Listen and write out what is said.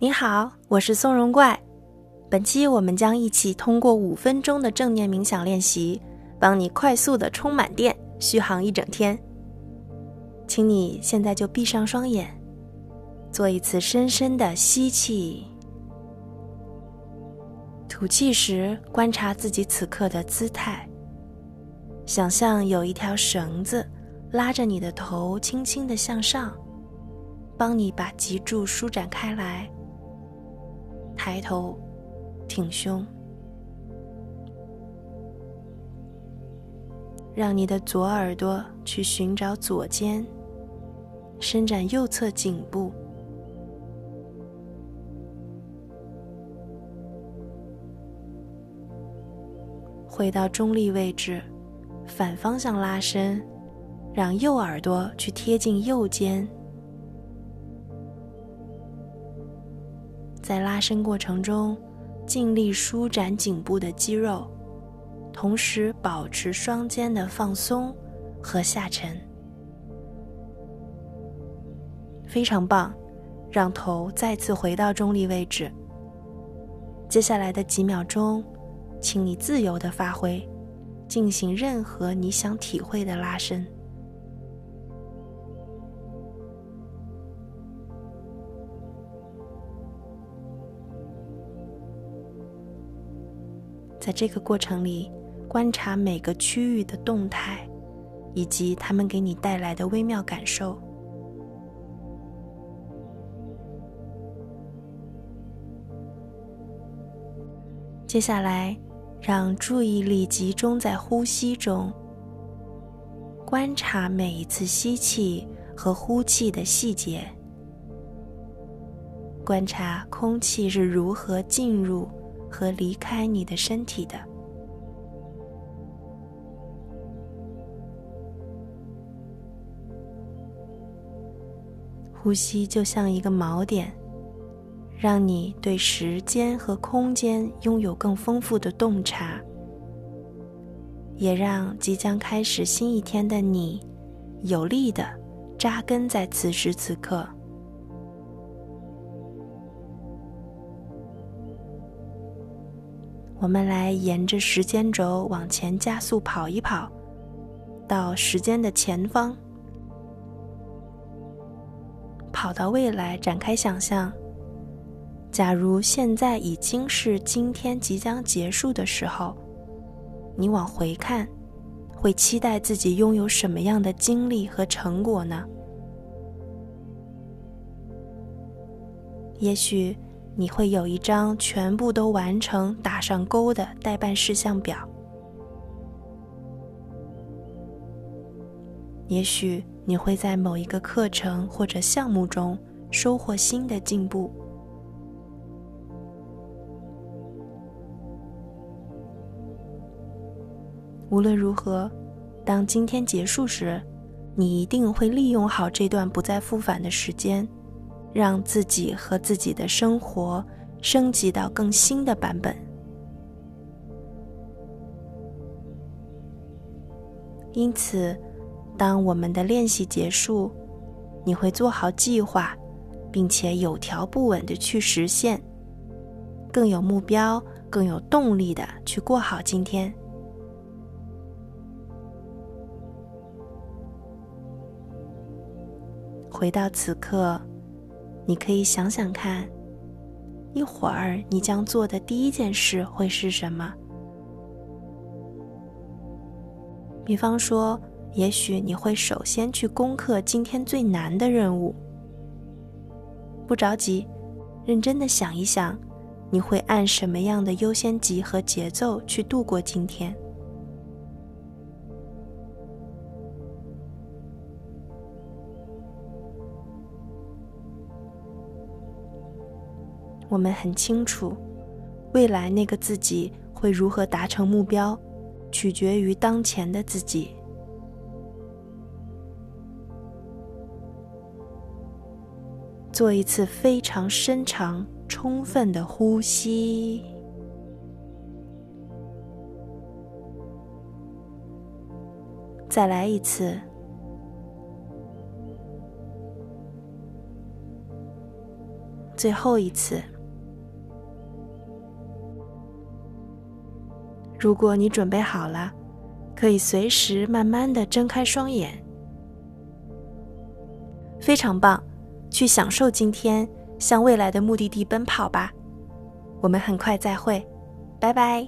你好，我是松茸怪。本期我们将一起通过五分钟的正念冥想练习，帮你快速的充满电，续航一整天。请你现在就闭上双眼，做一次深深的吸气，吐气时观察自己此刻的姿态，想象有一条绳子拉着你的头，轻轻的向上，帮你把脊柱舒展开来。抬头，挺胸，让你的左耳朵去寻找左肩，伸展右侧颈部，回到中立位置，反方向拉伸，让右耳朵去贴近右肩。在拉伸过程中，尽力舒展颈部的肌肉，同时保持双肩的放松和下沉。非常棒，让头再次回到中立位置。接下来的几秒钟，请你自由的发挥，进行任何你想体会的拉伸。在这个过程里，观察每个区域的动态，以及它们给你带来的微妙感受。接下来，让注意力集中在呼吸中，观察每一次吸气和呼气的细节，观察空气是如何进入。和离开你的身体的呼吸，就像一个锚点，让你对时间和空间拥有更丰富的洞察，也让即将开始新一天的你有力的扎根在此时此刻。我们来沿着时间轴往前加速跑一跑，到时间的前方，跑到未来，展开想象。假如现在已经是今天即将结束的时候，你往回看，会期待自己拥有什么样的经历和成果呢？也许。你会有一张全部都完成、打上勾的待办事项表。也许你会在某一个课程或者项目中收获新的进步。无论如何，当今天结束时，你一定会利用好这段不再复返的时间。让自己和自己的生活升级到更新的版本。因此，当我们的练习结束，你会做好计划，并且有条不紊的去实现，更有目标、更有动力的去过好今天。回到此刻。你可以想想看，一会儿你将做的第一件事会是什么？比方说，也许你会首先去攻克今天最难的任务。不着急，认真的想一想，你会按什么样的优先级和节奏去度过今天？我们很清楚，未来那个自己会如何达成目标，取决于当前的自己。做一次非常深长、充分的呼吸，再来一次。最后一次。如果你准备好了，可以随时慢慢的睁开双眼。非常棒，去享受今天，向未来的目的地奔跑吧。我们很快再会，拜拜。